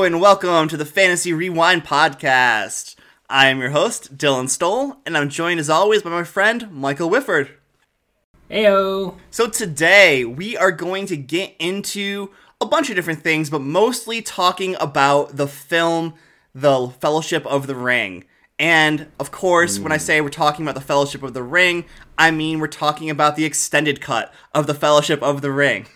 Hello, and welcome to the Fantasy Rewind podcast. I am your host, Dylan Stoll, and I'm joined as always by my friend, Michael Whifford. Heyo. So today we are going to get into a bunch of different things, but mostly talking about the film The Fellowship of the Ring. And of course, when I mm. say we're talking about the Fellowship of the Ring, I mean we're talking about the extended cut of the Fellowship of the Ring.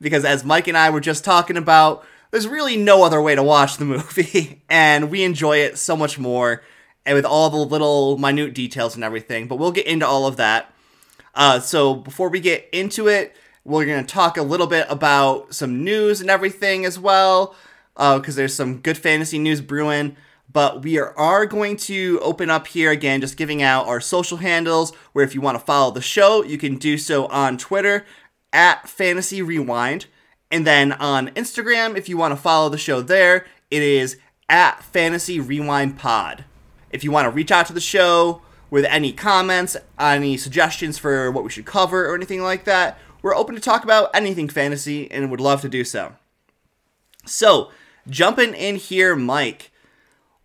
Because as Mike and I were just talking about, there's really no other way to watch the movie, and we enjoy it so much more, and with all the little minute details and everything. But we'll get into all of that. Uh, so before we get into it, we're going to talk a little bit about some news and everything as well, because there's some good fantasy news brewing. But we are, are going to open up here again, just giving out our social handles. Where if you want to follow the show, you can do so on Twitter at Fantasy Rewind, and then on Instagram, if you want to follow the show there, it is at Fantasy Rewind Pod. If you want to reach out to the show with any comments, any suggestions for what we should cover, or anything like that, we're open to talk about anything fantasy and would love to do so. So, jumping in here, Mike,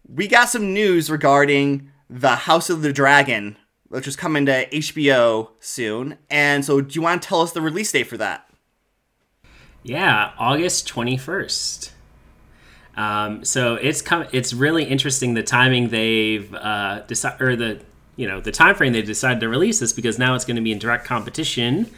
we got some news regarding the House of the Dragon, which is coming to HBO soon. And so, do you want to tell us the release date for that? Yeah, August 21st. Um, so it's come. It's really interesting the timing they've uh, decided, or the you know the time frame they decided to release this because now it's going to be in direct competition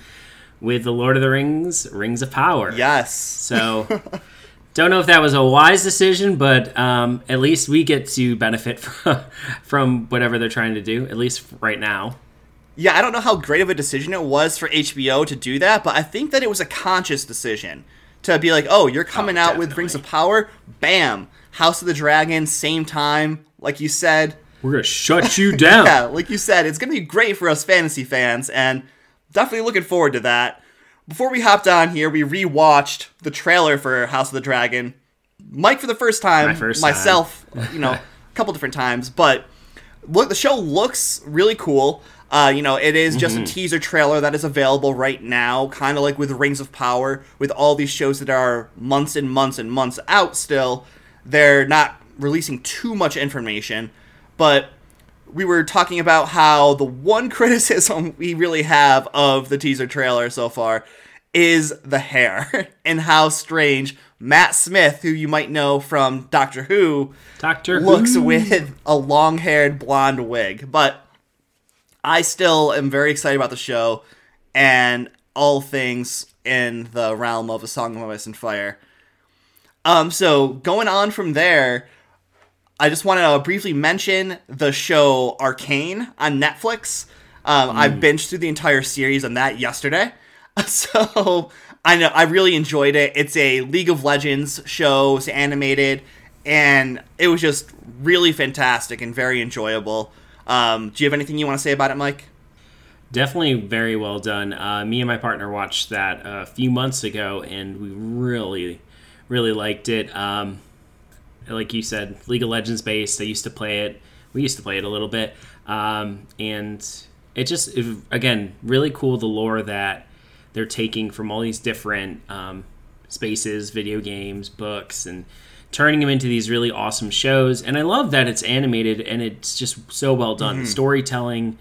with the Lord of the Rings: Rings of Power. Yes. So don't know if that was a wise decision, but um, at least we get to benefit from, from whatever they're trying to do. At least right now. Yeah, I don't know how great of a decision it was for HBO to do that, but I think that it was a conscious decision to be like, "Oh, you're coming Oh, out with Rings of Power, bam, House of the Dragon, same time, like you said." We're gonna shut you down. Yeah, like you said, it's gonna be great for us fantasy fans, and definitely looking forward to that. Before we hopped on here, we rewatched the trailer for House of the Dragon. Mike for the first time, My first time. myself, you know, a couple different times, but look, the show looks really cool. Uh, you know, it is just Mm-hmm. a teaser trailer that is available right now, kind of like with Rings of Power, with all these shows that are months and months and months out still. They're not releasing too much information, but we were talking about how the one criticism we really have of the teaser trailer so far is the hair and how strange Matt Smith, who you might know from Doctor Who, Doctor looks Who. with a long haired blonde wig. But I still am very excited about the show and all things in the realm of A Song of Ice and Fire. Um, so going on from there, I just want to briefly mention the show Arcane on Netflix. Um, I binged through the entire series on that yesterday, so I know I really enjoyed it. It's a League of Legends show, it's animated, and it was just really fantastic and very enjoyable. Um, do you have anything you want to say about it, Mike? Definitely very well done. Uh, me and my partner watched that a few months ago, and we really, really liked it. Um, like you said, League of Legends based. I used to play it. We used to play it a little bit, um, and it just it, again really cool the lore that they're taking from all these different um, spaces, video games, books, and turning them into these really awesome shows. And I love that it's animated and it's just so well done. The storytelling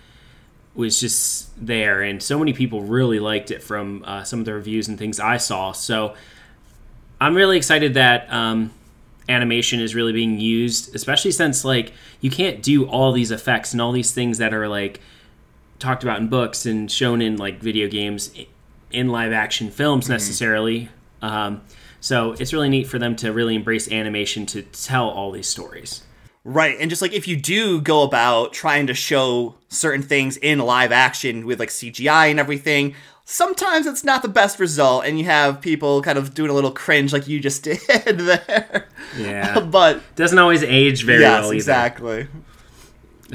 was just there, and so many people really liked it from uh, some of the reviews and things I saw. So I'm really excited that um, animation is really being used, especially since like you can't do all these effects and all these things that are like talked about in books and shown in like video games in live action films necessarily. Um, so it's really neat for them to really embrace animation to tell all these stories. Right, and just like if you do go about trying to show certain things in live action with like CGI and everything, sometimes it's not the best result, and you have people kind of doing a little cringe like you just did there. Yeah, but doesn't always age very yes, well either. exactly.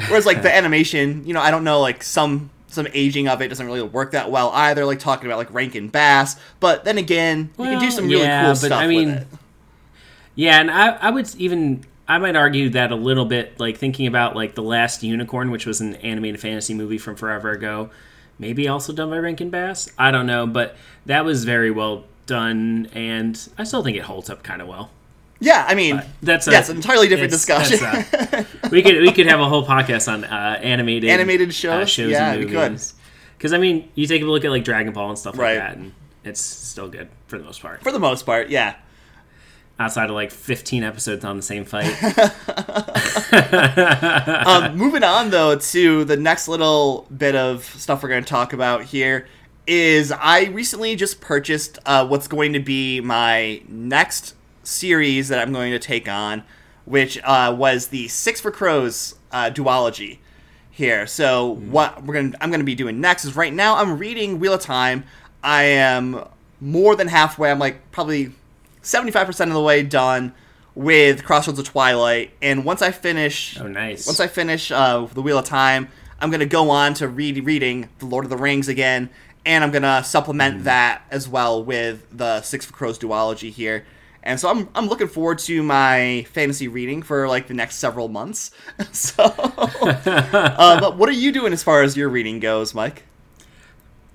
Whereas like the animation, you know, I don't know, like some some aging of it doesn't really work that well either. Like talking about like Rankin Bass, but then again, you can do some really yeah, cool but stuff I mean, with it. Yeah, and I, I would even I might argue that a little bit, like thinking about like the Last Unicorn, which was an animated fantasy movie from forever ago, maybe also done by Rankin Bass. I don't know, but that was very well done, and I still think it holds up kind of well. Yeah, I mean, That's a, yes, an entirely different discussion. a- we could we could have a whole podcast on uh, animated Animated shows? uh, shows Yeah, and we could. movies. Because I mean, you take a look at like Dragon Ball and stuff Right. like that, and it's still good for the most part. For the most part, yeah. Outside of like 15 episodes on the same fight. um, moving on though to the next little bit of stuff we're going to talk about here is I recently just purchased uh, what's going to be my next series that I'm going to take on, which uh, was the Six of Crows uh, duology here. So what we're gonna I'm gonna be doing next is right now I'm reading Wheel of Time. I am more than halfway. I'm like probably 75% of the way done with Crossroads of Twilight. And once I finish Oh, nice. once I finish uh, the Wheel of Time, I'm gonna go on to read reading the Lord of the Rings again, and I'm gonna supplement that as well with the Six of Crows duology here. And so I'm I'm looking forward to my fantasy reading for like the next several months. so, uh, but what are you doing as far as your reading goes, Mike?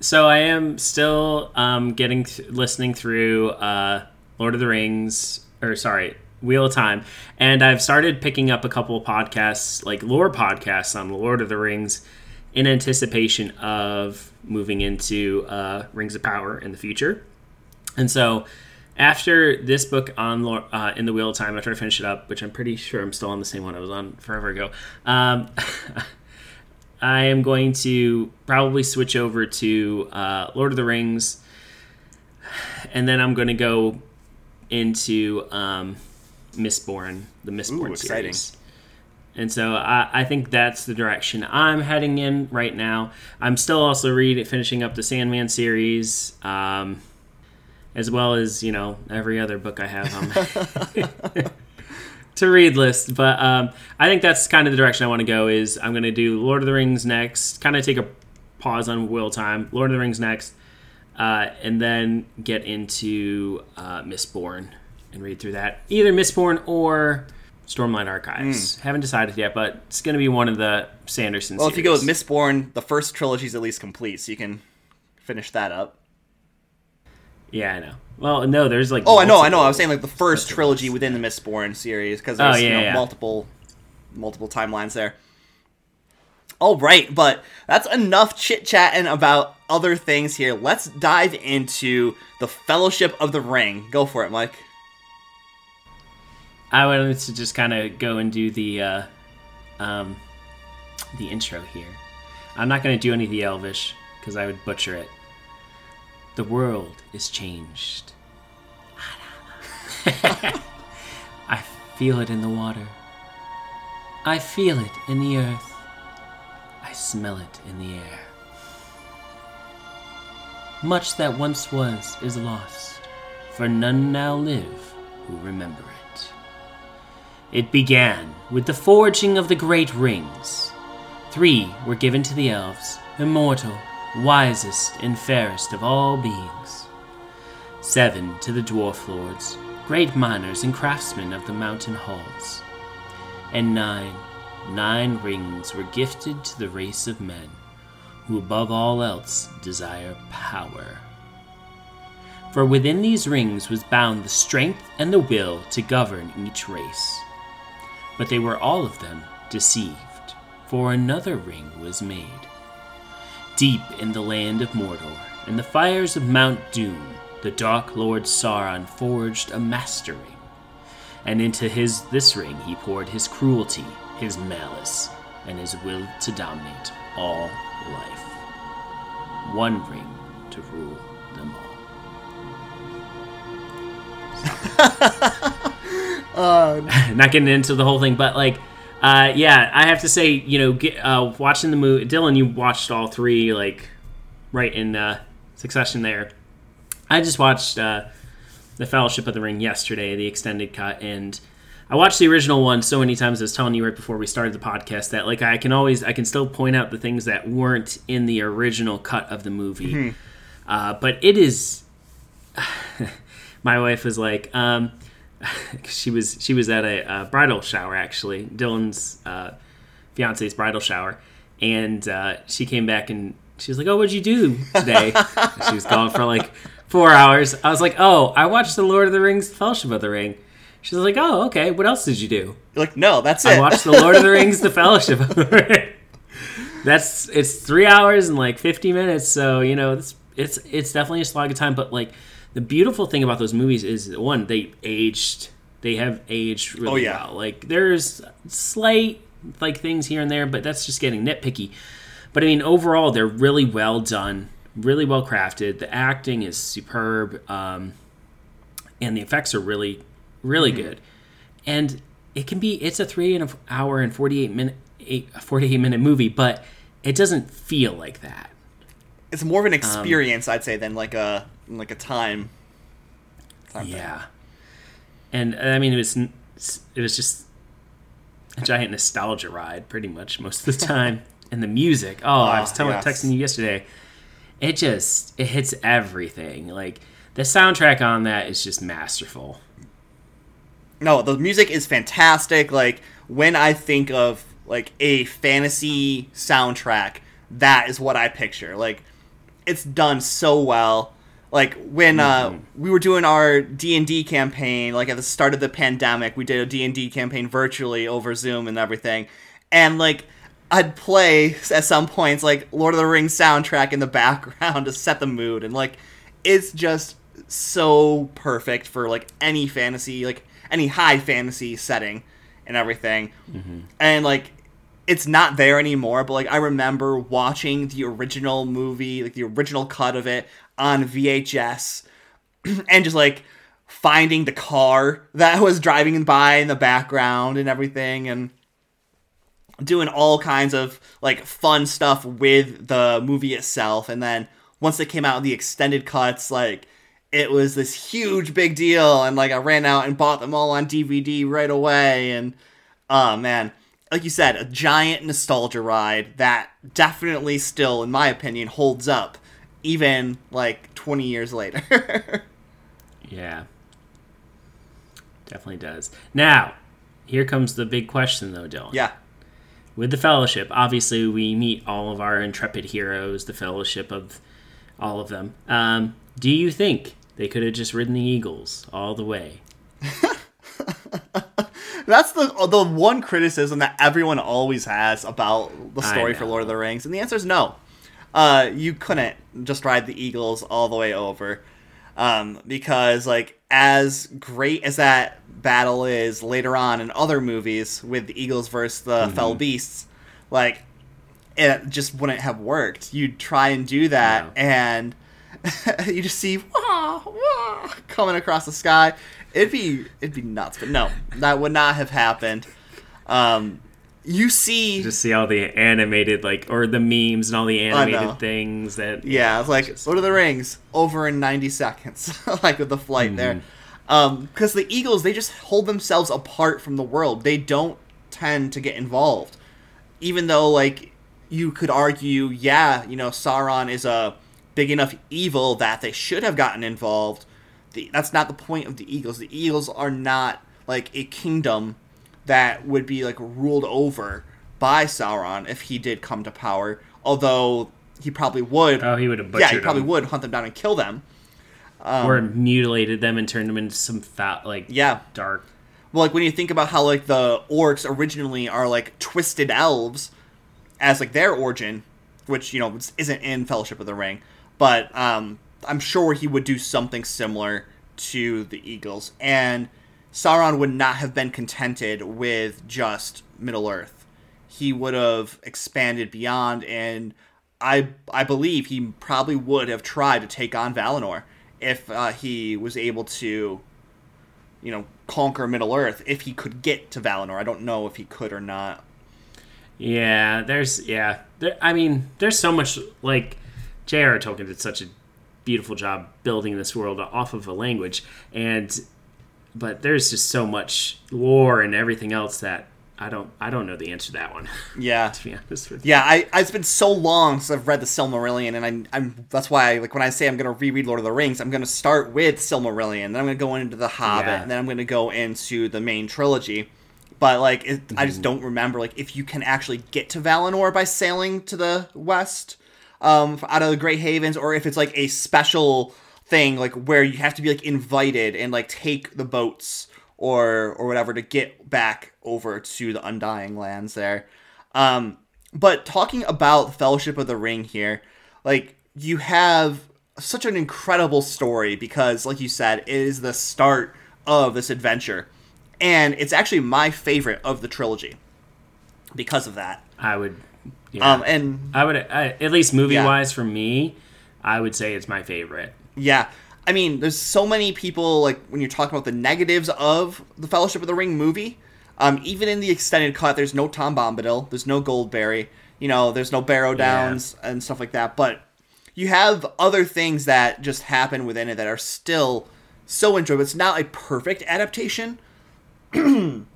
So I am still um, getting th- listening through uh, Lord of the Rings, or sorry, Wheel of Time, and I've started picking up a couple of podcasts, like lore podcasts on Lord of the Rings, in anticipation of moving into uh, Rings of Power in the future. And so, after this book on uh, in the Wheel of Time, after I finish it up, which I'm pretty sure I'm still on the same one I was on forever ago. Um, I am going to probably switch over to uh, Lord of the Rings, and then I'm going to go into um, Mistborn, the Mistborn Ooh, series. And so I, I think that's the direction I'm heading in right now. I'm still also reading, finishing up the Sandman series, um, as well as you know every other book I have on my to read list. But um, I think that's kind of the direction I want to go. Is I'm going to do Lord of the Rings next, kind of take a pause on Will Time, Lord of the Rings next, uh, and then get into uh, Mistborn and read through that. Either Mistborn or Stormlight Archives. Haven't decided yet, but it's going to be one of the Sanderson. Well, if you go with series. Mistborn, the first trilogy is at least complete, so you can finish that up. Yeah, I know. Well, no, there's like. Oh, I know, I know. I was saying like the first trilogy within the Mistborn series because Oh, there's you know, yeah. multiple multiple timelines there. All right, but that's enough chit chatting about other things here. Let's dive into the Fellowship of the Ring. Go for it, Mike. I wanted to just kind of go and do the uh, um, the intro here. I'm not going to do any of the Elvish because I would butcher it. The world is changed. I feel it in the water. I feel it in the earth. I smell it in the air. Much that once was is lost, for none now live who remember it. It began with the forging of the great rings. Three were given to the elves, immortal, wisest, and fairest of all beings. Seven to the dwarf lords, great miners and craftsmen of the mountain halls. And nine, nine rings were gifted to the race of men, who above all else desire power. For within these rings was bound the strength and the will to govern each race. But they were all of them deceived, for another ring was made. Deep in the land of Mordor, in the fires of Mount Doom, the Dark Lord Sauron forged a master ring. And into his this ring he poured his cruelty, his malice, and his will to dominate all life. One ring to rule them all. Not getting into the whole thing, but like, uh, yeah, I have to say, you know, get, uh, watching the movie, Dylan, you watched all three like right in uh, succession there. I just watched uh, the Fellowship of the Ring yesterday, the extended cut, and I watched the original one so many times. I was telling you right before we started the podcast that like I can always I can still point out the things that weren't in the original cut of the movie, uh, but it is. my wife was like, um, she was she was at a, uh bridal shower actually, Dylan's uh, fiance's bridal shower, and uh, she came back and she was like, "Oh, what'd you do today?" she was gone for like four hours. I was like, "Oh, I watched the Lord of the Rings, Fellowship of the Ring." She's like, "Oh, okay. What else did you do?" You're like, no, that's I it. watched The Lord of the Rings: The Fellowship of the Ring. That's it's three hours and like fifty minutes, so you know it's it's it's definitely a slog of time. But like the beautiful thing about those movies is one they aged, they have aged really Oh, yeah. well. Like there's slight like things here and there, but that's just getting nitpicky. But I mean, overall, they're really well done, really well crafted. The acting is superb, um, and the effects are really, really good. And it can be it's a three and a hour and forty eight minute eight, 48 minute movie, but it doesn't feel like that. it's more of an experience, I'd say, than like a like a time. time thing. Yeah, and uh, I mean it was it was just a giant nostalgia ride, pretty much most of the time. and the music, oh, I was Ah, telling yes. texting you yesterday, it just it hits everything. Like the soundtrack on that is just masterful. No, the music is fantastic. Like when I think of like a fantasy soundtrack, that is what I picture. Like it's done so well. Like when uh, we were doing our D and D campaign, like at the start of the pandemic, we did a D and D campaign virtually over Zoom and everything, and like I'd play at some points like Lord of the Rings soundtrack in the background to set the mood, and like it's just so perfect for like any fantasy, like any high fantasy setting and everything, and like it's not there anymore, but like I remember watching the original movie, like the original cut of it on VHS and just like finding the car that was driving by in the background and everything and doing all kinds of like fun stuff with the movie itself. And then once they came out the extended cuts like it was this huge big deal. And like I ran out and bought them all on DVD right away. And oh man. Like you said a giant nostalgia ride that definitely still in my opinion holds up even like 20 years later Yeah. Definitely does. Now, here comes the big question though, Dylan. yeah With the fellowship, obviously we meet all of our intrepid heroes, the fellowship of all of them. Um, do you think they could have just ridden the eagles all the way? That's the the one criticism that everyone always has about the story for. Lord of the Rings, and the answer is no. Uh, you couldn't just ride the Eagles all the way over, um, because like as great as that battle is later on in other movies with the Eagles versus the Mm-hmm. Fell Beasts, like it just wouldn't have worked. You'd try and do that, and you just see wah, wah, coming across the sky. It'd be it'd be nuts, but no, that would not have happened. Um, you see, Just see all the animated, like, or the memes and all the animated things that. yeah, it's like Lord of the Rings over in ninety seconds, like with the flight there. Mm-hmm. Um, because the Eagles they just hold themselves apart from the world. They don't tend to get involved, even though like you could argue, yeah, you know, Sauron is a big enough evil that they should have gotten involved. The, that's not the point of the Eagles. The Eagles are not like a kingdom that would be like ruled over by Sauron if he did come to power. Although he probably would. Oh, he would have yeah, he probably them. would hunt them down and kill them. or mutilated them and turned them into some fat, like, Yeah. dark. Well, like when you think about how like the orcs originally are like twisted elves as like their origin, which you know isn't in Fellowship of the Ring, but um, I'm sure he would do something similar to the Eagles, and Sauron would not have been contented with just Middle Earth. He would have expanded beyond, and I I believe he probably would have tried to take on Valinor if uh, he was able to you know, conquer Middle Earth if he could get to Valinor. I don't know if he could or not. Yeah, there's yeah. There, I mean, there's so much like J.R.R. Tolkien did such a beautiful job building this world off of a language, and but there's just so much lore and everything else that I don't I don't know the answer to that one. Yeah. to be honest with you. Yeah, I, it's been so long since I've read the Silmarillion, and I'm, I'm that's why I, like when I say I'm gonna reread Lord of the Rings, I'm gonna start with Silmarillion, then I'm gonna go into the Hobbit, Yeah. and then I'm gonna go into the main trilogy. But like, it, I Mm-hmm. just don't remember like if you can actually get to Valinor by sailing to the west, um, out of the Grey Havens, or if it's like a special thing like where you have to be like invited and like take the boats or or whatever to get back over to the Undying Lands there. Um, but talking about Fellowship of the Ring here, like you have such an incredible story because, like you said, it is the start of this adventure, and it's actually my favorite of the trilogy because of that. I would, yeah. Um, and I would I, at least movie wise for me, I would say it's my favorite. Yeah. I mean, there's so many people like when you're talking about the negatives of the Fellowship of the Ring movie. Um, even in the extended cut, there's no Tom Bombadil, there's no Goldberry, you know, there's no Barrow Downs yeah. and stuff like that. But you have other things that just happen within it that are still so enjoyable. It's not a perfect adaptation, but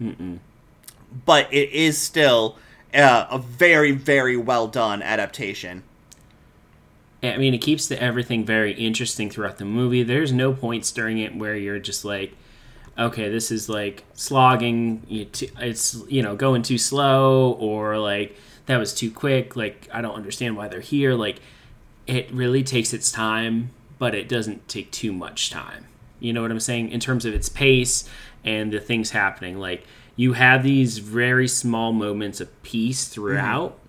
it is still uh, a very, very well done adaptation. I mean, it keeps the, everything very interesting throughout the movie. There's no points during it where you're just like, okay, this is like slogging. It's you know going too slow, or like that was too quick. Like I don't understand why they're here. Like it really takes its time, but it doesn't take too much time. You know what I'm saying in terms of its pace and the things happening. Like you have these very small moments of peace throughout. Mm-hmm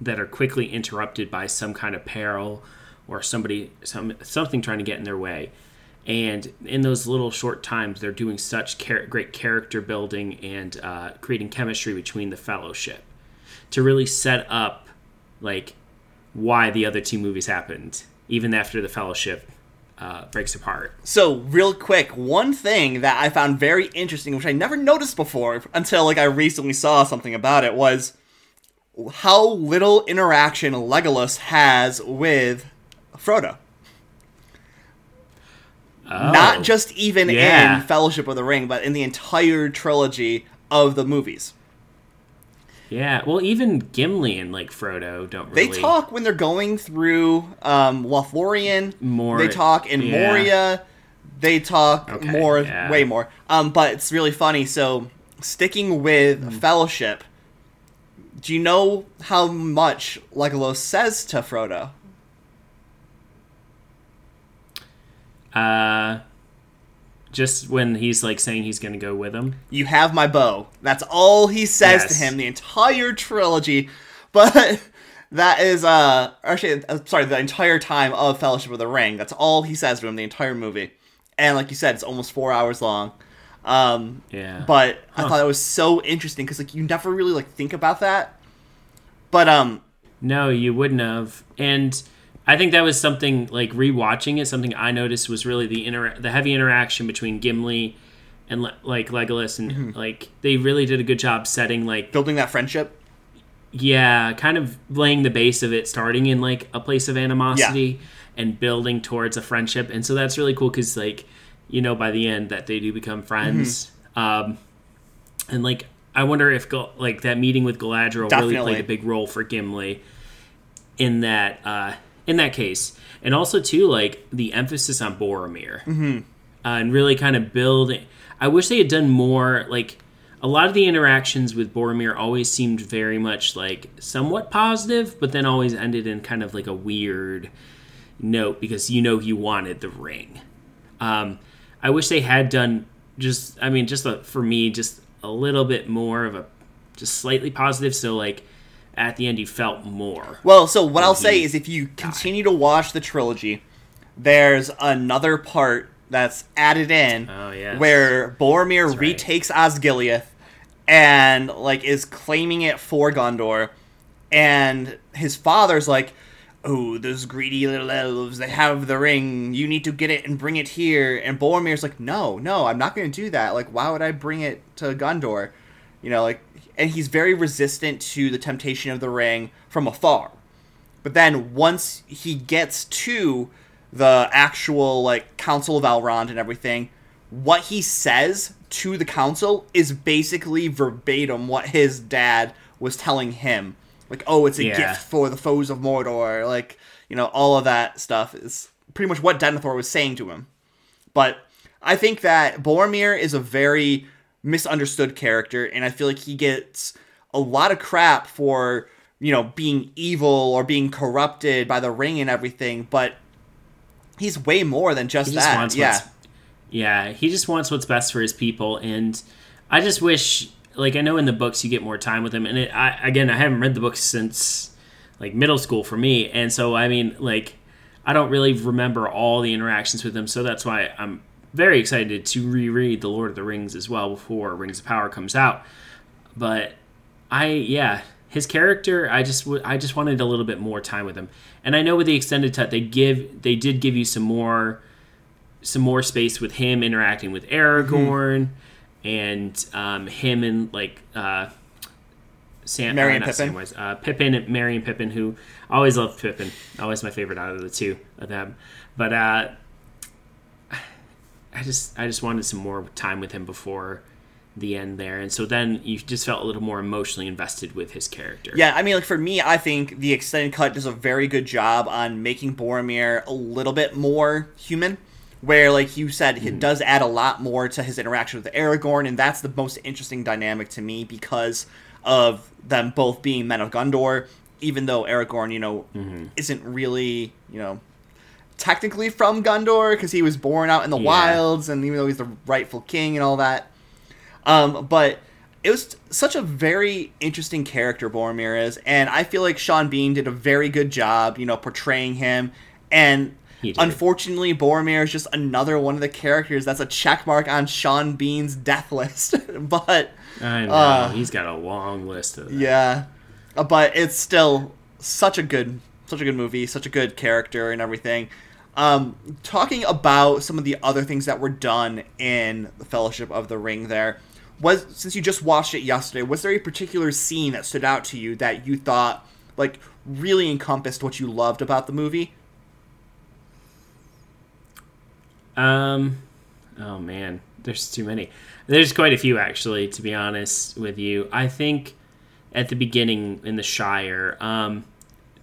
that are quickly interrupted by some kind of peril or somebody some something trying to get in their way. And in those little short times they're doing such char- great character building and uh, creating chemistry between the fellowship to really set up like why the other two movies happened even after the fellowship uh, breaks apart. So real quick one thing that i found very interesting which i never noticed before until like i recently saw something about it was how little interaction Legolas has with Frodo. Oh, Not just even yeah. in Fellowship of the Ring, but in the entire trilogy of the movies. Yeah, well, even Gimli and like Frodo don't really. They talk when they're going through um, Lothlorien. More. They talk in yeah. Moria. They talk okay, more, yeah. way more. Um, but it's really funny. So sticking with mm. Fellowship, do you know how much Legolas says to Frodo? Uh, just when he's like saying he's going to go with him. You have my bow. That's all he says yes. to him the entire trilogy. But that is uh actually uh, sorry the entire time of Fellowship of the Ring. That's all he says to him the entire movie. And like you said, it's almost four hours long. Um, yeah. But huh. I thought it was so interesting because like you never really like think about that. But um. No, you wouldn't have. And I think that was something like rewatching it. Something I noticed was really the inter- the heavy interaction between Gimli and Le- like Legolas, and mm-hmm. like they really did a good job setting like building that friendship. Yeah, kind of laying the base of it, starting in like a place of animosity yeah. and building towards a friendship, and so that's really cool because like you know by the end that they do become friends mm-hmm. um, and like i wonder if like that meeting with galadriel Definitely. really played a big role for gimli in that uh, in that case and also too like the emphasis on boromir mm-hmm. uh, and really kind of building i wish they had done more like a lot of the interactions with boromir always seemed very much like somewhat positive but then always ended in kind of like a weird note because you know he wanted the ring um, I wish they had done just. I mean, just a, for me, just a little bit more of a, just slightly positive. So like, at the end, you felt more. Well, so what I'll say is, if you died. continue to watch the trilogy, there's another part that's added in oh, yes. where Boromir right. retakes Osgiliath and like is claiming it for Gondor, and his father's like, oh, those greedy little elves, they have the ring. You need to get it and bring it here. And Boromir's like, no, no, I'm not going to do that. Like, why would I bring it to Gondor? You know, like, and he's very resistant to the temptation of the ring from afar. But then once he gets to the actual, like, Council of Elrond and everything, what he says to the council is basically verbatim what his dad was telling him like oh it's a yeah. gift for the foes of Mordor. Like you know all of that stuff is pretty much what Denethor was saying to him. But I think that Boromir is a very misunderstood character and I feel like he gets a lot of crap for you know being evil or being corrupted by the ring and everything but he's way more than just, he just that. yeah. Yeah, he just wants what's best for his people, and I just wish, like, I know in the books you get more time with him, and it, I again, I haven't read the books since like middle school for me, and so I mean, like, I don't really remember all the interactions with him, so that's why I'm very excited to reread The Lord of the Rings as well before Rings of Power comes out. But I, yeah, his character, I just, w- I just wanted a little bit more time with him, and I know with the extended cut they give, they did give you some more some more space with him interacting with mm-hmm. Aragorn and um, him and like uh, Sam, uh, and Pippin. Samwise, uh, Pippin, and Merry and Pippin, who I always loved Pippin, always my favorite out of the two of them. But uh, I just I just wanted some more time with him before the end there, and so then you just felt a little more emotionally invested with his character. Yeah, I mean, like for me, I think the extended cut does a very good job on making Boromir a little bit more human. Where, like you said, it does add a lot more to his interaction with Aragorn, and that's the most interesting dynamic to me because of them both being men of Gondor. Even though Aragorn, you know, isn't really, you know, technically from Gondor because he was born out in the Yeah. wilds, and even though he's the rightful king and all that. Um, but it was such a very interesting character Boromir is, and I feel like Sean Bean did a very good job, you know, portraying him. And. Unfortunately, Boromir is just another one of the characters that's a check mark on Sean Bean's death list. but I know Uh, he's got a long list of that. yeah, Uh, but it's still such a good, such a good movie, such a good character and everything. Um, talking about some of the other things that were done in the Fellowship of the Ring, there was since you just watched it yesterday, was there a particular scene that stood out to you that you thought like really encompassed what you loved about the movie? Um, oh man, there's too many. There's quite a few actually, to be honest with you. I think at the beginning in the Shire, um,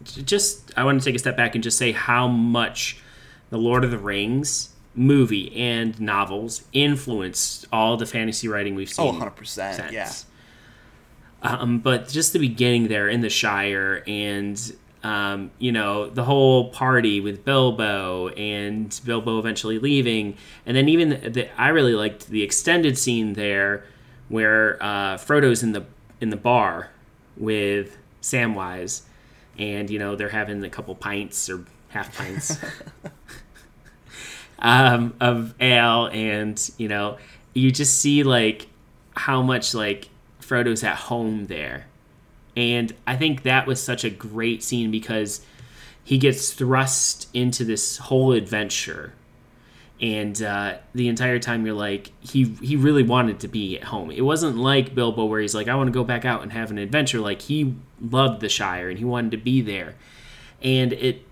just I want to take a step back and just say how much the Lord of the Rings movie and novels influenced all the fantasy writing we've seen. Oh, 100%. since. Yeah. Um, but just the beginning there in the Shire and um, you know the whole party with Bilbo and Bilbo eventually leaving, and then even the, the, I really liked the extended scene there where uh, Frodo's in the in the bar with Samwise, and you know they're having a couple pints or half pints um, of ale, and you know you just see like how much like Frodo's at home there. And I think that was such a great scene because he gets thrust into this whole adventure. And uh, the entire time you're like, he he really wanted to be at home. It wasn't like Bilbo where he's like, I want to go back out and have an adventure. Like he loved the Shire and he wanted to be there. And it,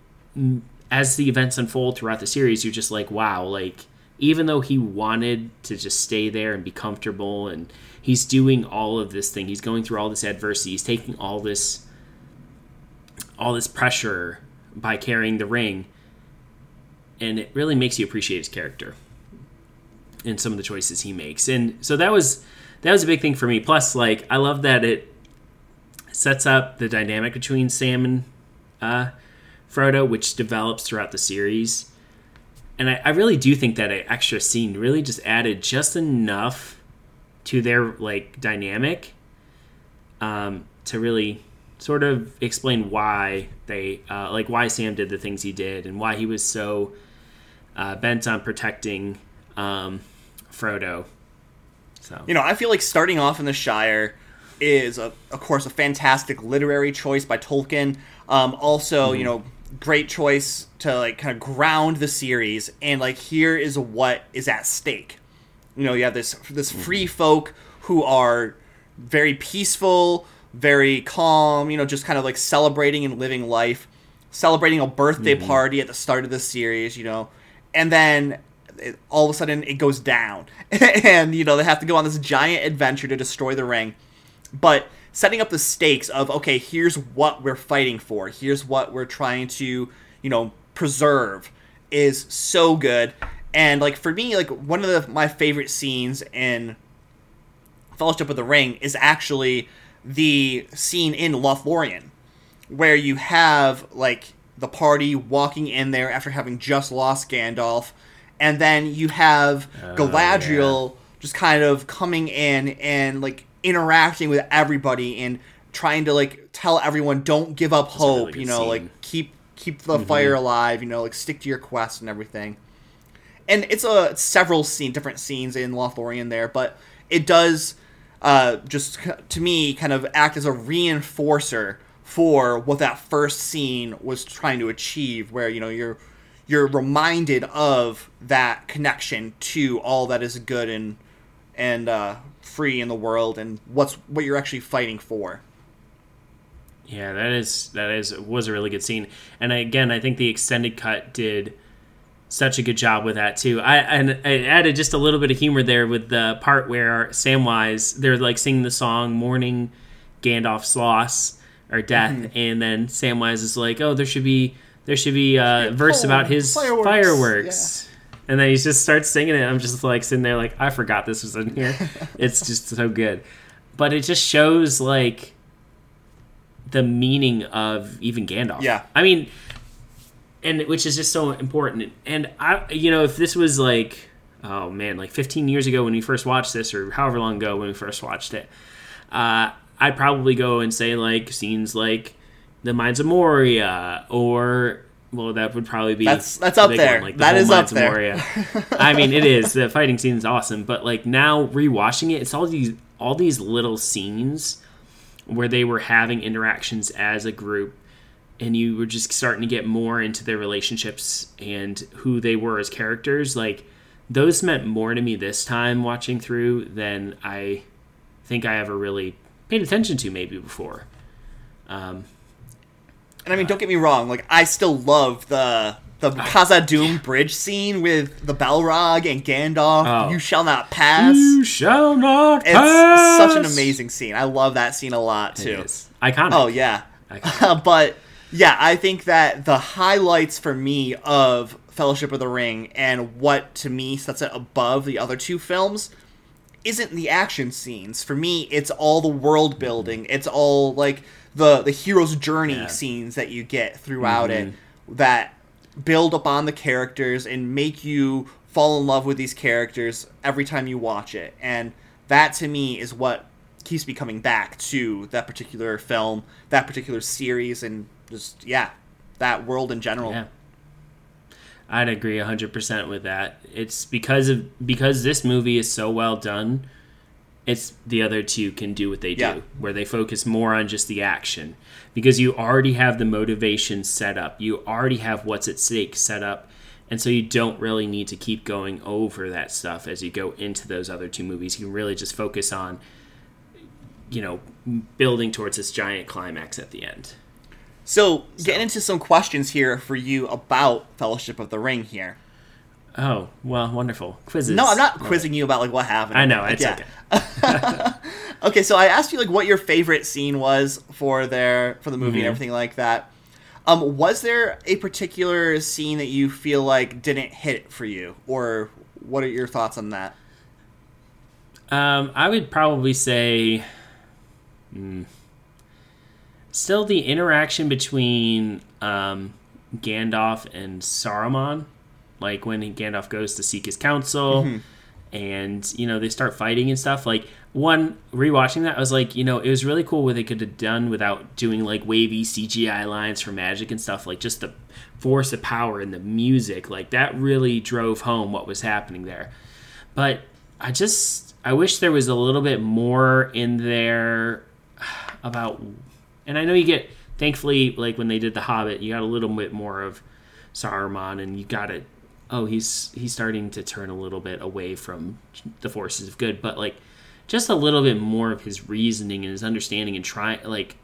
as the events unfold throughout the series, you're just like, wow, like even though he wanted to just stay there and be comfortable and he's doing all of this thing he's going through all this adversity he's taking all this all this pressure by carrying the ring and it really makes you appreciate his character and some of the choices he makes. And so that was that was a big thing for me. Plus like i love that it sets up the dynamic between sam and uh, frodo which develops throughout the series and I, I really do think that an extra scene really just added just enough to their like dynamic um, to really sort of explain why they uh, like why Sam did the things he did and why he was so uh, bent on protecting um, Frodo. So You know, I feel like starting off in the Shire is, a, of course, a fantastic literary choice by Tolkien. Um, also, you know, great choice to like kind of ground the series, and like here is what is at stake. You know, you have this this free mm-hmm. folk who are very peaceful, very calm. You know, just kind of like celebrating and living life, celebrating a birthday mm-hmm. party at the start of the series. You know, and then it, all of a sudden it goes down and you know they have to go on this giant adventure to destroy the ring but setting up the stakes of okay here's what we're fighting for. Here's what we're trying to you know preserve is so good. And like for me like one of the, my favorite scenes in fellowship of the ring is actually the scene in lothlorien where you have like the party walking in there after having just lost Gandalf, and then you have Oh, Galadriel just kind of coming in and like interacting with everybody and trying to like tell everyone don't give up hope really you know scene. like keep keep the fire alive you know like stick to your quest and everything and it's a several scene different scenes in Lothlorien there but it does uh, just to me kind of act as a reinforcer for what that first scene was trying to achieve where you know you're you're reminded of that connection to all that is good and and uh, free in the world and what's what you're actually fighting for Yeah, that is that is was a really good scene, and again, I think the extended cut did such a good job with that too. I and I added just a little bit of humor there with the part where Samwise they're like singing the song "Mourning Gandalf's Loss" or death, Mm-hmm. and then Samwise is like, "Oh, there should be there should be a verse about his fireworks." fireworks." And then he just starts singing it. I'm just like sitting there, like I forgot this was in here. it's just so good, but it just shows like the meaning of even Gandalf. Yeah. I mean, and which is just so important. And I, you know, if this was like, oh man, like 15 years ago when we first watched this, or however long ago when we first watched it, uh, I'd probably go and say like scenes like the Mines of Moria, or well, that would probably be That's- that's up there. the That is up there. Moria. I mean, it is the fighting scene is awesome, but like now rewatching it, it's all these all these little scenes where they were having interactions as a group and you were just starting to get more into their relationships and who they were as characters like those meant more to me this time watching through than i think i ever really paid attention to maybe before um, and I mean don't get me wrong like I still love the the Khazad-dûm bridge scene with the Balrog and Gandalf Oh. you shall not pass you shall not it's pass! such an amazing scene I love that scene a lot too is. iconic Oh yeah, Iconic. but yeah, I think that the highlights for me of Fellowship of the Ring and what to me sets it above the other two films isn't the action scenes. For me, it's all the world building. Mm-hmm. It's all like the the hero's journey Yeah. scenes that you get throughout it mm-hmm. that build upon the characters and make you fall in love with these characters every time you watch it. And that to me is what keeps me coming back to that particular film, that particular series and just yeah, that world in general. Yeah. I'd agree 100% with that. It's because of because this movie is so well done, it's the other two can do what they do where they focus more on just the action because you already have the motivation set up. You already have what's at stake set up. And so you don't really need to keep going over that stuff as you go into those other two movies. You can really just focus on you know, building towards this giant climax at the end. So, getting into some questions here for you about Fellowship of the Ring here. Oh, well, wonderful. Quizzes. No, I'm not quizzing you about like what happened. I know, Like, it's yeah. okay. Okay, so I asked you like what your favorite scene was for their for the movie and Mhm. everything like that. Um, was there a particular scene that you feel like didn't hit for you, or what are your thoughts on that? Um, I would probably say, mm, still the interaction between um, Gandalf and Saruman, like when Gandalf goes to seek his counsel, mm-hmm. and you know they start fighting and stuff. Like one rewatching that, I was like, you know, it was really cool what they could have done without doing like wavy CGI lines for magic and stuff. Like just the force of power and the music, like that really drove home what was happening there. But I just I wish there was a little bit more in there about and I know you get thankfully like when they did the Hobbit, you got a little bit more of Saruman and you got it oh he's he's starting to turn a little bit away from the forces of good, but like just a little bit more of his reasoning and his understanding and trying like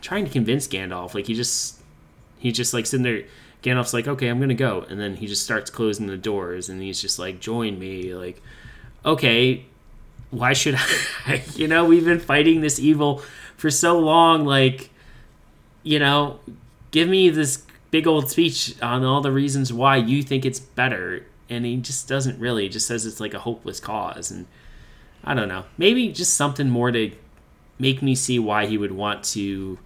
trying to convince Gandalf. Like he just he just like sitting there Gandalf's like, okay, I'm gonna go, and then he just starts closing the doors, and he's just like, join me, like, okay, why should I? you know, we've been fighting this evil for so long, like, you know, give me this big old speech on all the reasons why you think it's better, and he just doesn't really, he just says it's like a hopeless cause, and I don't know, maybe just something more to make me see why he would want to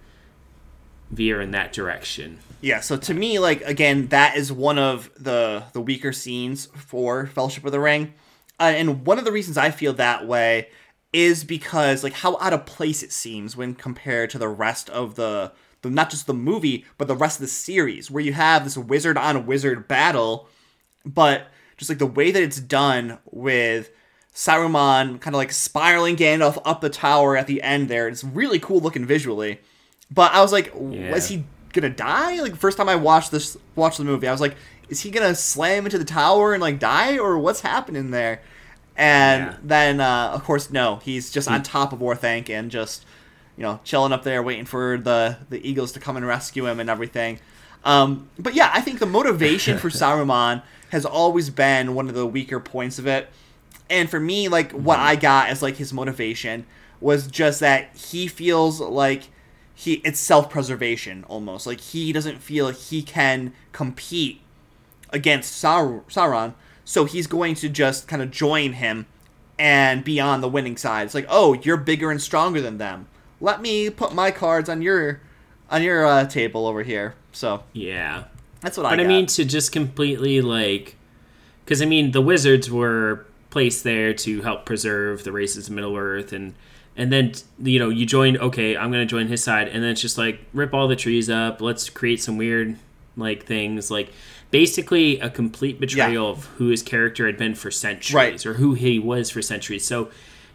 veer in that direction. Yeah, so to me, like again, that is one of the the weaker scenes for Fellowship of the Ring, uh, and one of the reasons I feel that way is because like how out of place it seems when compared to the rest of the, the not just the movie but the rest of the series, where you have this wizard on wizard battle, but just like the way that it's done with Saruman kind of like spiraling Gandalf up the tower at the end there, it's really cool looking visually. But I was like, Yeah. was he gonna die? Like first time I watched this watched the movie, I was like, is he gonna slam into the tower and like die or what's happening there? And Yeah. then uh, of course no, he's just on top of Orthanc and just you know chilling up there waiting for the the eagles to come and rescue him and everything. Um, but yeah, I think the motivation for Saruman has always been one of the weaker points of it. And for me, like what I got as like his motivation was just that he feels like he it's self-preservation almost. Like he doesn't feel he can compete against Saur- Sauron, so he's going to just kind of join him and be on the winning side. It's like, "Oh, you're bigger and stronger than them. Let me put my cards on your on your uh, table over here." So, Yeah. that's what I But I mean, to just completely like, because I mean, the wizards were placed there to help preserve the races of Middle Earth, and and then you know you join. Okay, I'm gonna join his side, and then it's just like rip all the trees up. Let's create some weird like things, like basically a complete betrayal of who his character had been for centuries, Right. or who he was for centuries. So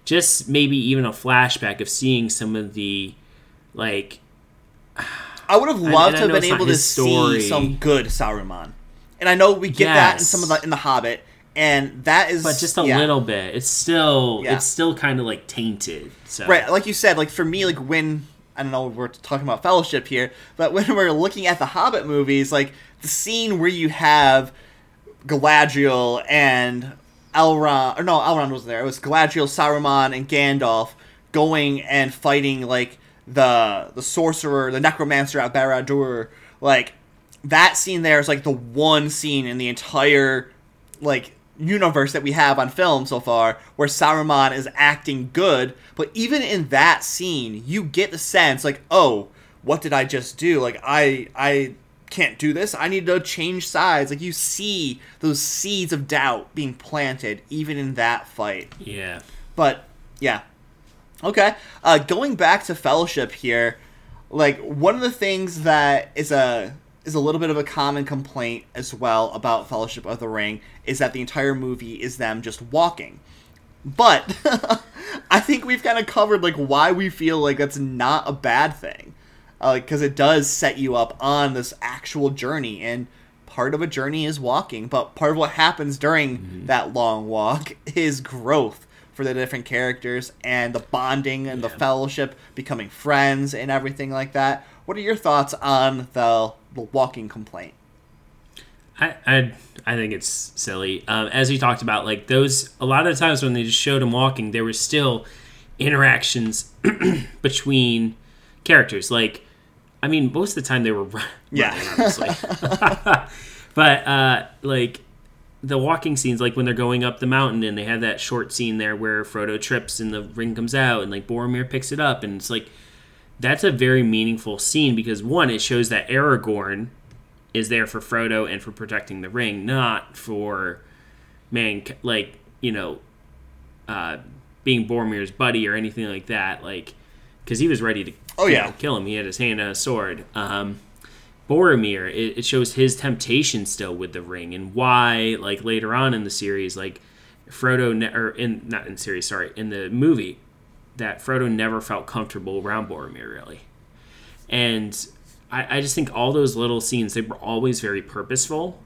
just maybe even a flashback of seeing some of the like I would have loved to have been able to story. see some good Saruman. And I know we get that in some of the in the Hobbit, and that is but just a yeah. little bit. It's still Yeah. it's still kind of like tainted. So Right, like you said, like for me, like when I don't know, we're talking about Fellowship here, but when we're looking at the Hobbit movies, like the scene where you have Galadriel and Elrond, or no, Elrond wasn't there. It was Galadriel, Saruman, and Gandalf going and fighting like the the sorcerer, the necromancer at Barad-dûr. Like that scene there is like the one scene in the entire like universe that we have on film so far where Saruman is acting good, but even in that scene, you get the sense like, oh, what did I just do? Like I I can't do this. I need to change sides. Like you see those seeds of doubt being planted even in that fight. yeah, But yeah. Okay. Uh, going back to Fellowship here, like one of the things that is a is a little bit of a common complaint as well about Fellowship of the Ring is that the entire movie is them just walking. But I think we've kind of covered like why we feel like that's not a bad thing, because it does set you up on this actual journey, and part of a journey is walking. But part of what happens during that long walk is growth for the different characters and the bonding and the fellowship, becoming friends and everything like that. What are your thoughts on the, the walking complaint? I I, I think it's silly. Um, as we talked about, like those a lot of the times when they just showed him walking, there were still interactions between characters. Like, I mean, most of the time they were run- Yeah. obviously. but uh, like the walking scenes, like when they're going up the mountain, and they have that short scene there where Frodo trips and the ring comes out, and like Boromir picks it up, and it's like that's a very meaningful scene because one, it shows that Aragorn is there for Frodo and for protecting the ring, not for man like you know uh, being Boromir's buddy or anything like that. Like because he was ready to Oh, yeah. know, kill him. He had his hand on a sword. Um, Boromir, it, it shows his temptation still with the ring and why, like later on in the series, like Frodo, ne- or in not in series, sorry, in the movie, that Frodo never felt comfortable around Boromir really, and I, I just think all those little scenes they were always very purposeful,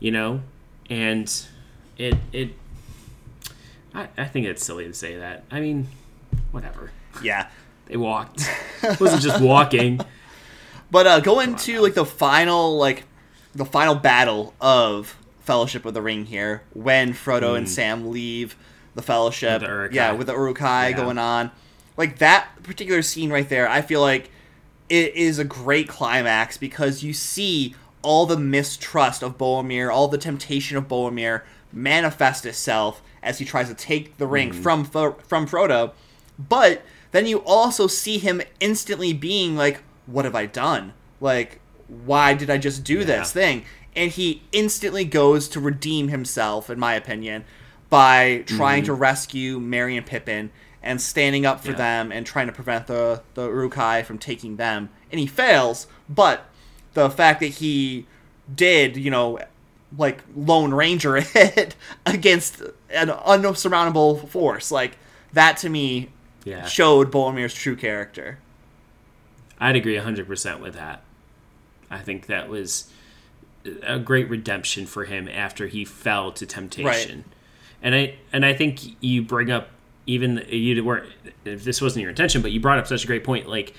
you know, and it it. I, I think it's silly to say that. I mean, whatever. Yeah. They walked. It wasn't just walking. But uh, going to like the final like the final battle of Fellowship of the Ring here, when Frodo and Sam leave the Fellowship, With the yeah, with the Uruk-hai Yeah. going on, like that particular scene right there, I feel like it is a great climax because you see all the mistrust of Boromir, all the temptation of Boromir manifest itself as he tries to take the ring from Fro- from Frodo, but then you also see him instantly being like what have I done? Like, why did I just do Yeah. this thing? And he instantly goes to redeem himself, in my opinion, by trying to rescue Merry and Pippin and standing up for Mm-hmm. Yeah. them and trying to prevent the the Uruk-hai from taking them. And he fails, but the fact that he did, you know, like Lone Ranger it against an unsurmountable force, like that to me Yeah. showed Boromir's true character. I'd agree 100% with that. I think that was a great redemption for him after he fell to temptation. And I and I think you bring up even you were if this wasn't your intention, but you brought up such a great point like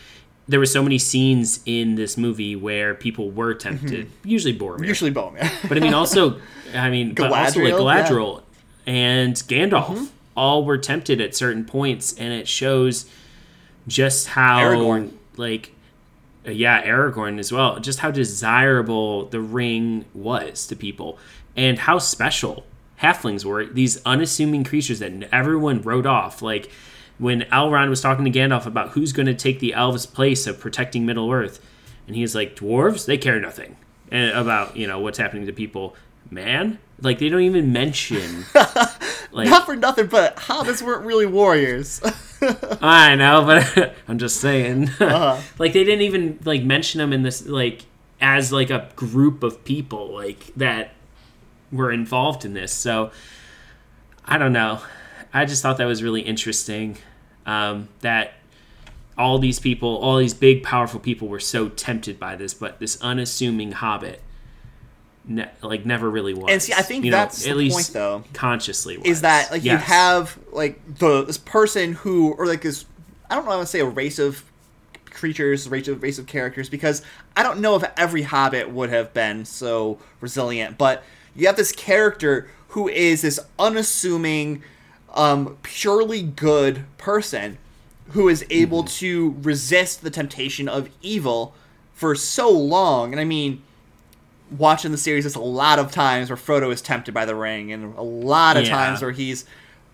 there were so many scenes in this movie where people were tempted, mm-hmm. usually Boromir. Usually Boromir. But I mean, also, I mean, but also like Galadriel, yeah. Galadriel and Gandalf mm-hmm. All were tempted at certain points, and it shows just how Aragorn. like uh, yeah, Aragorn as well, just how desirable the ring was to people, and how special halflings were. These unassuming creatures that everyone wrote off, like. When Elrond was talking to Gandalf about who's going to take the elves' place of protecting Middle Earth, and he's like, "Dwarves, they care nothing about you know what's happening to people." Man, like they don't even mention. like Not for nothing, but hobbits weren't really warriors. I know, but I'm just saying. Uh-huh. like they didn't even like mention them in this like as like a group of people like that were involved in this. So I don't know. I just thought that was really interesting. Um, that all these people, all these big, powerful people, were so tempted by this, but this unassuming hobbit, ne- like never really was. And see, I think You know, that's at least point, though. Consciously, was. is that like you have like the this person who or like this I don't know I want to say a race of creatures, race of race of characters because I don't know if every hobbit would have been so resilient, but you have this character who is this unassuming, um, purely good person who is able to resist the temptation of evil for so long. And I mean, watching the series, there's a lot of times where Frodo is tempted by the ring, and a lot of Yeah. times where he's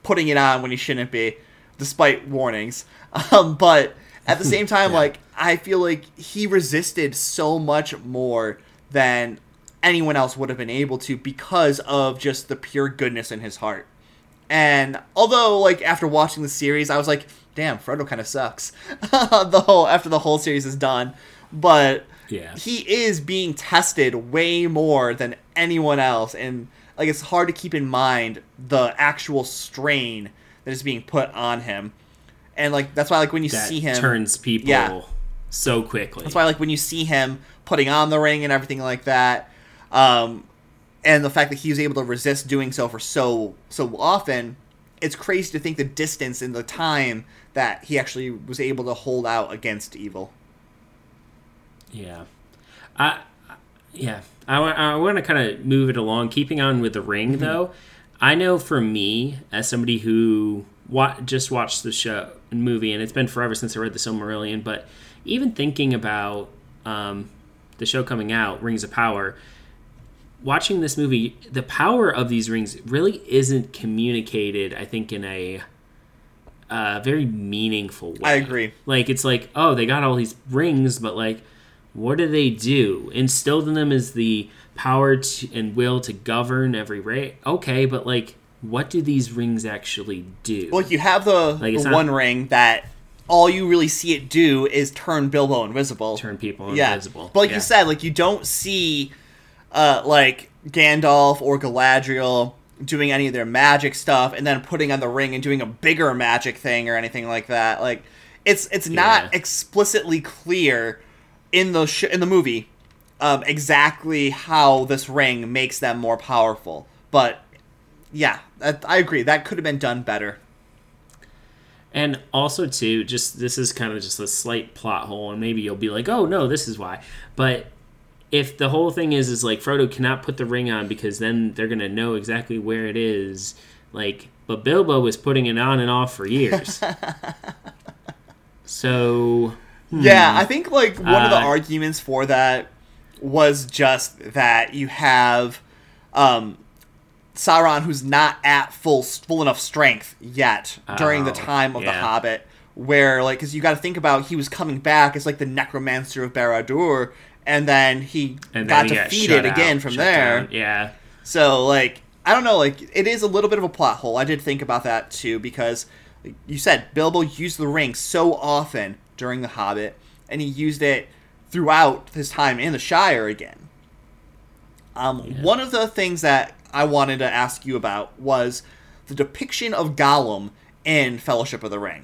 putting it on when he shouldn't be, despite warnings. Um, but at the same time, Yeah. like I feel like he resisted so much more than anyone else would have been able to because of just the pure goodness in his heart. And although, like after watching the series, I was like, "Damn, Frodo kind of sucks." the whole after the whole series is done, but Yeah. he is being tested way more than anyone else, and like it's hard to keep in mind the actual strain that is being put on him. And like that's why, like when you that see him, turns people Yeah. so quickly. that's why, like when you see him putting on the ring and everything like that, um, and the fact that he was able to resist doing so for so so often, it's crazy to think the distance and the time that he actually was able to hold out against evil. Yeah. I, yeah. I, I want to kind of move it along. Keeping on with the ring, Mm-hmm. though, I know for me, as somebody who wa- just watched the show and movie, and it's been forever since I read the Silmarillion, but even thinking about um, the show coming out, Rings of Power, watching this movie, the power of these rings really isn't communicated, I think, in a uh, very meaningful way. I agree. Like it's like, oh, they got all these rings, but like, what do they do? Instilled in them is the power to, and will to govern every race. Okay, but like, what do these rings actually do? Well, you have the, Like, the not- one ring that all you really see it do is turn Bilbo invisible. Turn people yeah. invisible. But like Yeah. you said, like you don't see uh, like Gandalf or Galadriel doing any of their magic stuff and then putting on the ring and doing a bigger magic thing or anything like that. Like it's it's not Yeah. explicitly clear in the sh- in the movie um, exactly how this ring makes them more powerful. But yeah, that, I agree. That could have been done better. And also too, just this is kind of just a slight plot hole, and maybe you'll be like, "Oh no, this is why." But if the whole thing is is like Frodo cannot put the ring on because then they're gonna know exactly where it is, like, but Bilbo was putting it on and off for years. so Yeah, I think like one of the Uh, arguments for that was just that you have um, Sauron who's not at full full enough strength yet during the Oh, time of the. Hobbit, where like because you got to think about he was coming back as like the necromancer of Barad-dûr, and then he And got then he defeated again out, from there. down. Yeah. So like I don't know, like it is a little bit of a plot hole. I did think about that too because you said Bilbo used the ring so often during The Hobbit, and he used it throughout his time in the Shire again. Um, Yeah. One of the things that I wanted to ask you about was the depiction of Gollum in Fellowship of the Ring.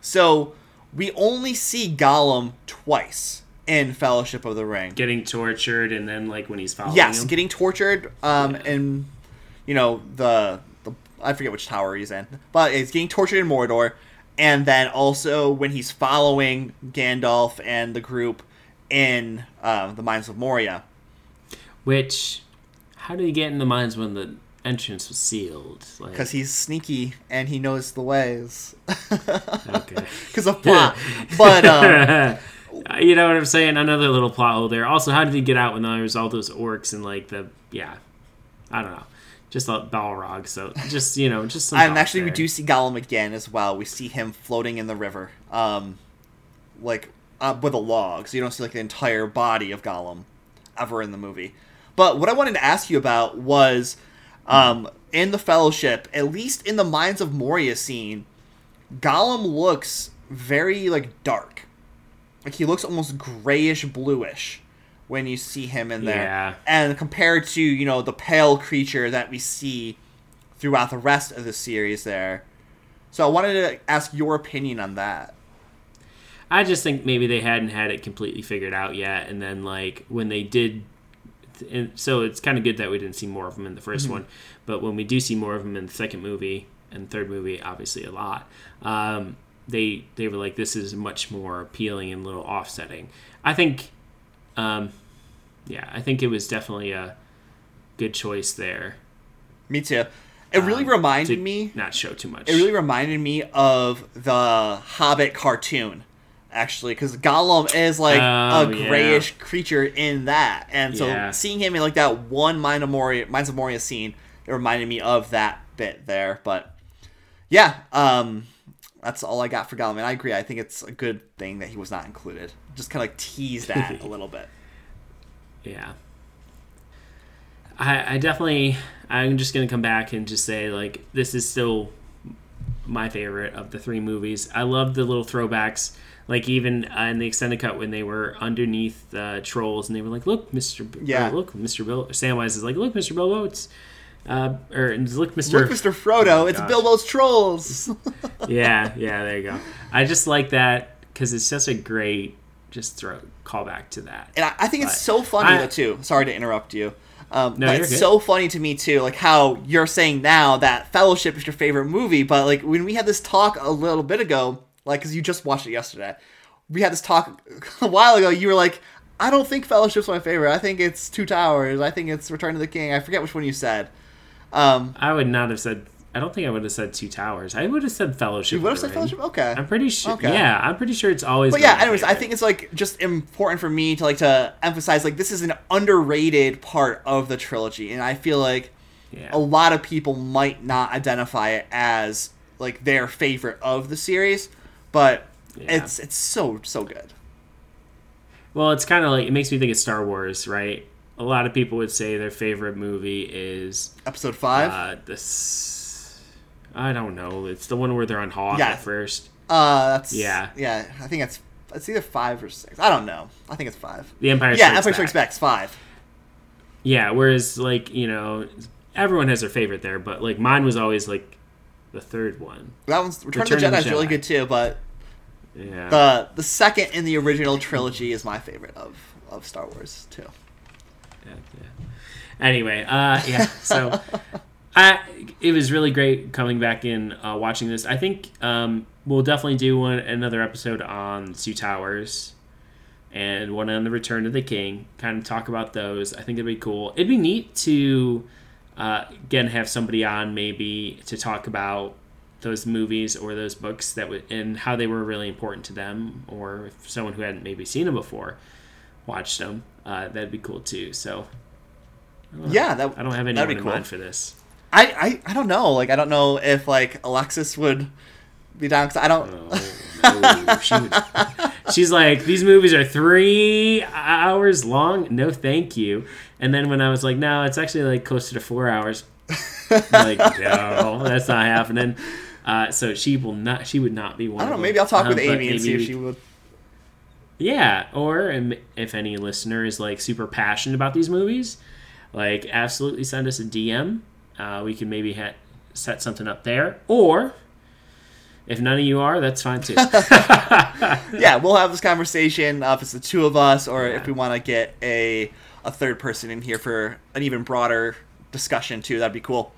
So we only see Gollum twice in Fellowship of the Ring. Getting tortured and then like when he's following Yes, him. getting tortured, um, Yeah. and you know the, the I forget which tower he's in, but he's getting tortured in Mordor, and then also when he's following Gandalf and the group in uh, the Mines of Moria. Which, how did he get in the mines when the entrance was sealed? Like, Because he's sneaky and he knows the ways. okay. Because of plot. but um, you know what I'm saying? Another little plot hole there. Also, how did he get out when there was all those orcs and like the yeah, I don't know, just a Balrog. So just you know, just some. and actually we do see Gollum again as well. We see him floating in the river, um, like uh, with a log. So you don't see like the entire body of Gollum ever in the movie. But what I wanted to ask you about was, um, in the Fellowship, at least in the Mines of Moria scene, Gollum looks very like dark. Like he looks almost grayish bluish when you see him in there. Yeah. And compared to, you know, the pale creature that we see throughout the rest of the series there. So I wanted to ask your opinion on that. I just think maybe they hadn't had it completely figured out yet, and then like when they did, and so it's kind of good that we didn't see more of them in the 1st Mm-hmm. one, but when we do see more of them in the second movie and third movie, obviously a lot, um, they they were like this is much more appealing and a little offsetting. I think, um, yeah, I think it was definitely a good choice there. Me too. It really um, reminded me not show too much. it really reminded me of the Hobbit cartoon, actually, because Gollum is like Oh, a yeah. grayish creature in that, and so Yeah. seeing him in like that one Mine of Moria, Mines of Moria scene, it reminded me of that bit there. But yeah, um, that's all I got for Gollum, and I agree. I think it's a good thing that he was not included. Just kind of like tease that a little bit. Yeah. I, I definitely I'm just gonna come back and just say like this is still my favorite of the three movies. I love the little throwbacks, like even uh, in the extended cut when they were underneath the trolls and they were like, "Look, Mister, B- Yeah. look, Mister Bill." Samwise is like, "Look, Mister Bilbo, it's." Uh, or look, Mister. Look, Mr. Frodo, it's gosh. Bilbo's trolls. yeah, yeah, there you go. I just like that because it's such a great just throw callback to that. And I, I think it's so funny I- though too. Sorry to interrupt you. Um, No, but it's good. so funny to me too, like how you're saying now that Fellowship is your favorite movie, but like when we had this talk a little bit ago, like because you just watched it yesterday, we had this talk a while ago. You were like, "I don't think Fellowship's my favorite. I think it's Two Towers. I think it's Return of the King. I forget which one you said." Um, I would not have said. I don't think I would have said Two Towers. I would have said Fellowship. you would have said Ring. Fellowship. Okay. I'm pretty sure. Okay. Yeah, I'm pretty sure it's always. But yeah, anyways, I think it's like just important for me to like to emphasize like this is an underrated part of the trilogy, and I feel like Yeah. a lot of people might not identify it as like their favorite of the series, but Yeah. it's it's so so good. Well, it's kind of like it makes me think of Star Wars, right? A lot of people would say their favorite movie is Episode five. uh, this. I don't know. It's the one where they're on Hoth Yeah. at first. Uh, that's Yeah. yeah. I think it's it's either five or six. I don't know. I think it's five. The Empire. Strikes yeah, Strikes Empire Back. Strikes Back's five. Yeah, whereas like you know, everyone has their favorite there, but like mine was always like the third one. That one's Return, Return of the Jedi is really good too, but Yeah. the the second in the original trilogy is my favorite of of Star Wars too. yeah, yeah. Anyway, uh, yeah. So, I it was really great coming back in uh, watching this. I think um, we'll definitely do one another episode on Two Towers and one on the Return of the King. Kind of talk about those. I think it'd be cool. It'd be neat to uh, again have somebody on maybe to talk about those movies or those books that would and how they were really important to them, or if someone who hadn't maybe seen them before watched them. Uh, that'd be cool too. So Yeah, that I don't have anyone in cool. mind for this. I, I I don't know. Like I don't know if like Alexis would be down because I don't. Oh, no. She would, she's like, these movies are three hours long. No, thank you. And then when I was like, no, it's actually like closer to four hours. like, no, that's not happening. Uh, so she will not. She would not be one. I don't know. Maybe I'll talk Um, with Amy and see if she would. Yeah, or if any listener is like super passionate about these movies, like absolutely send us a DM. Uh, we can maybe ha- set something up there. Or if none of you are, that's fine too. Yeah, we'll have this conversation uh, if it's the two of us, or Yeah. if we want to get a a third person in here for an even broader discussion too. That'd be cool.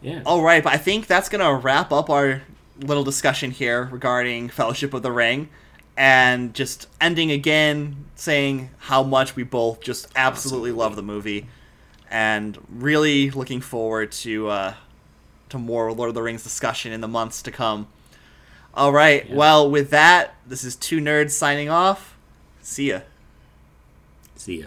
yeah. All right, but I think that's gonna wrap up our little discussion here regarding Fellowship of the Ring, and just ending again saying how much we both just absolutely love the movie, and really looking forward to uh, to more Lord of the Rings discussion in the months to come. All right, Yeah. well, with that, this is two nerds signing off. See ya. See ya.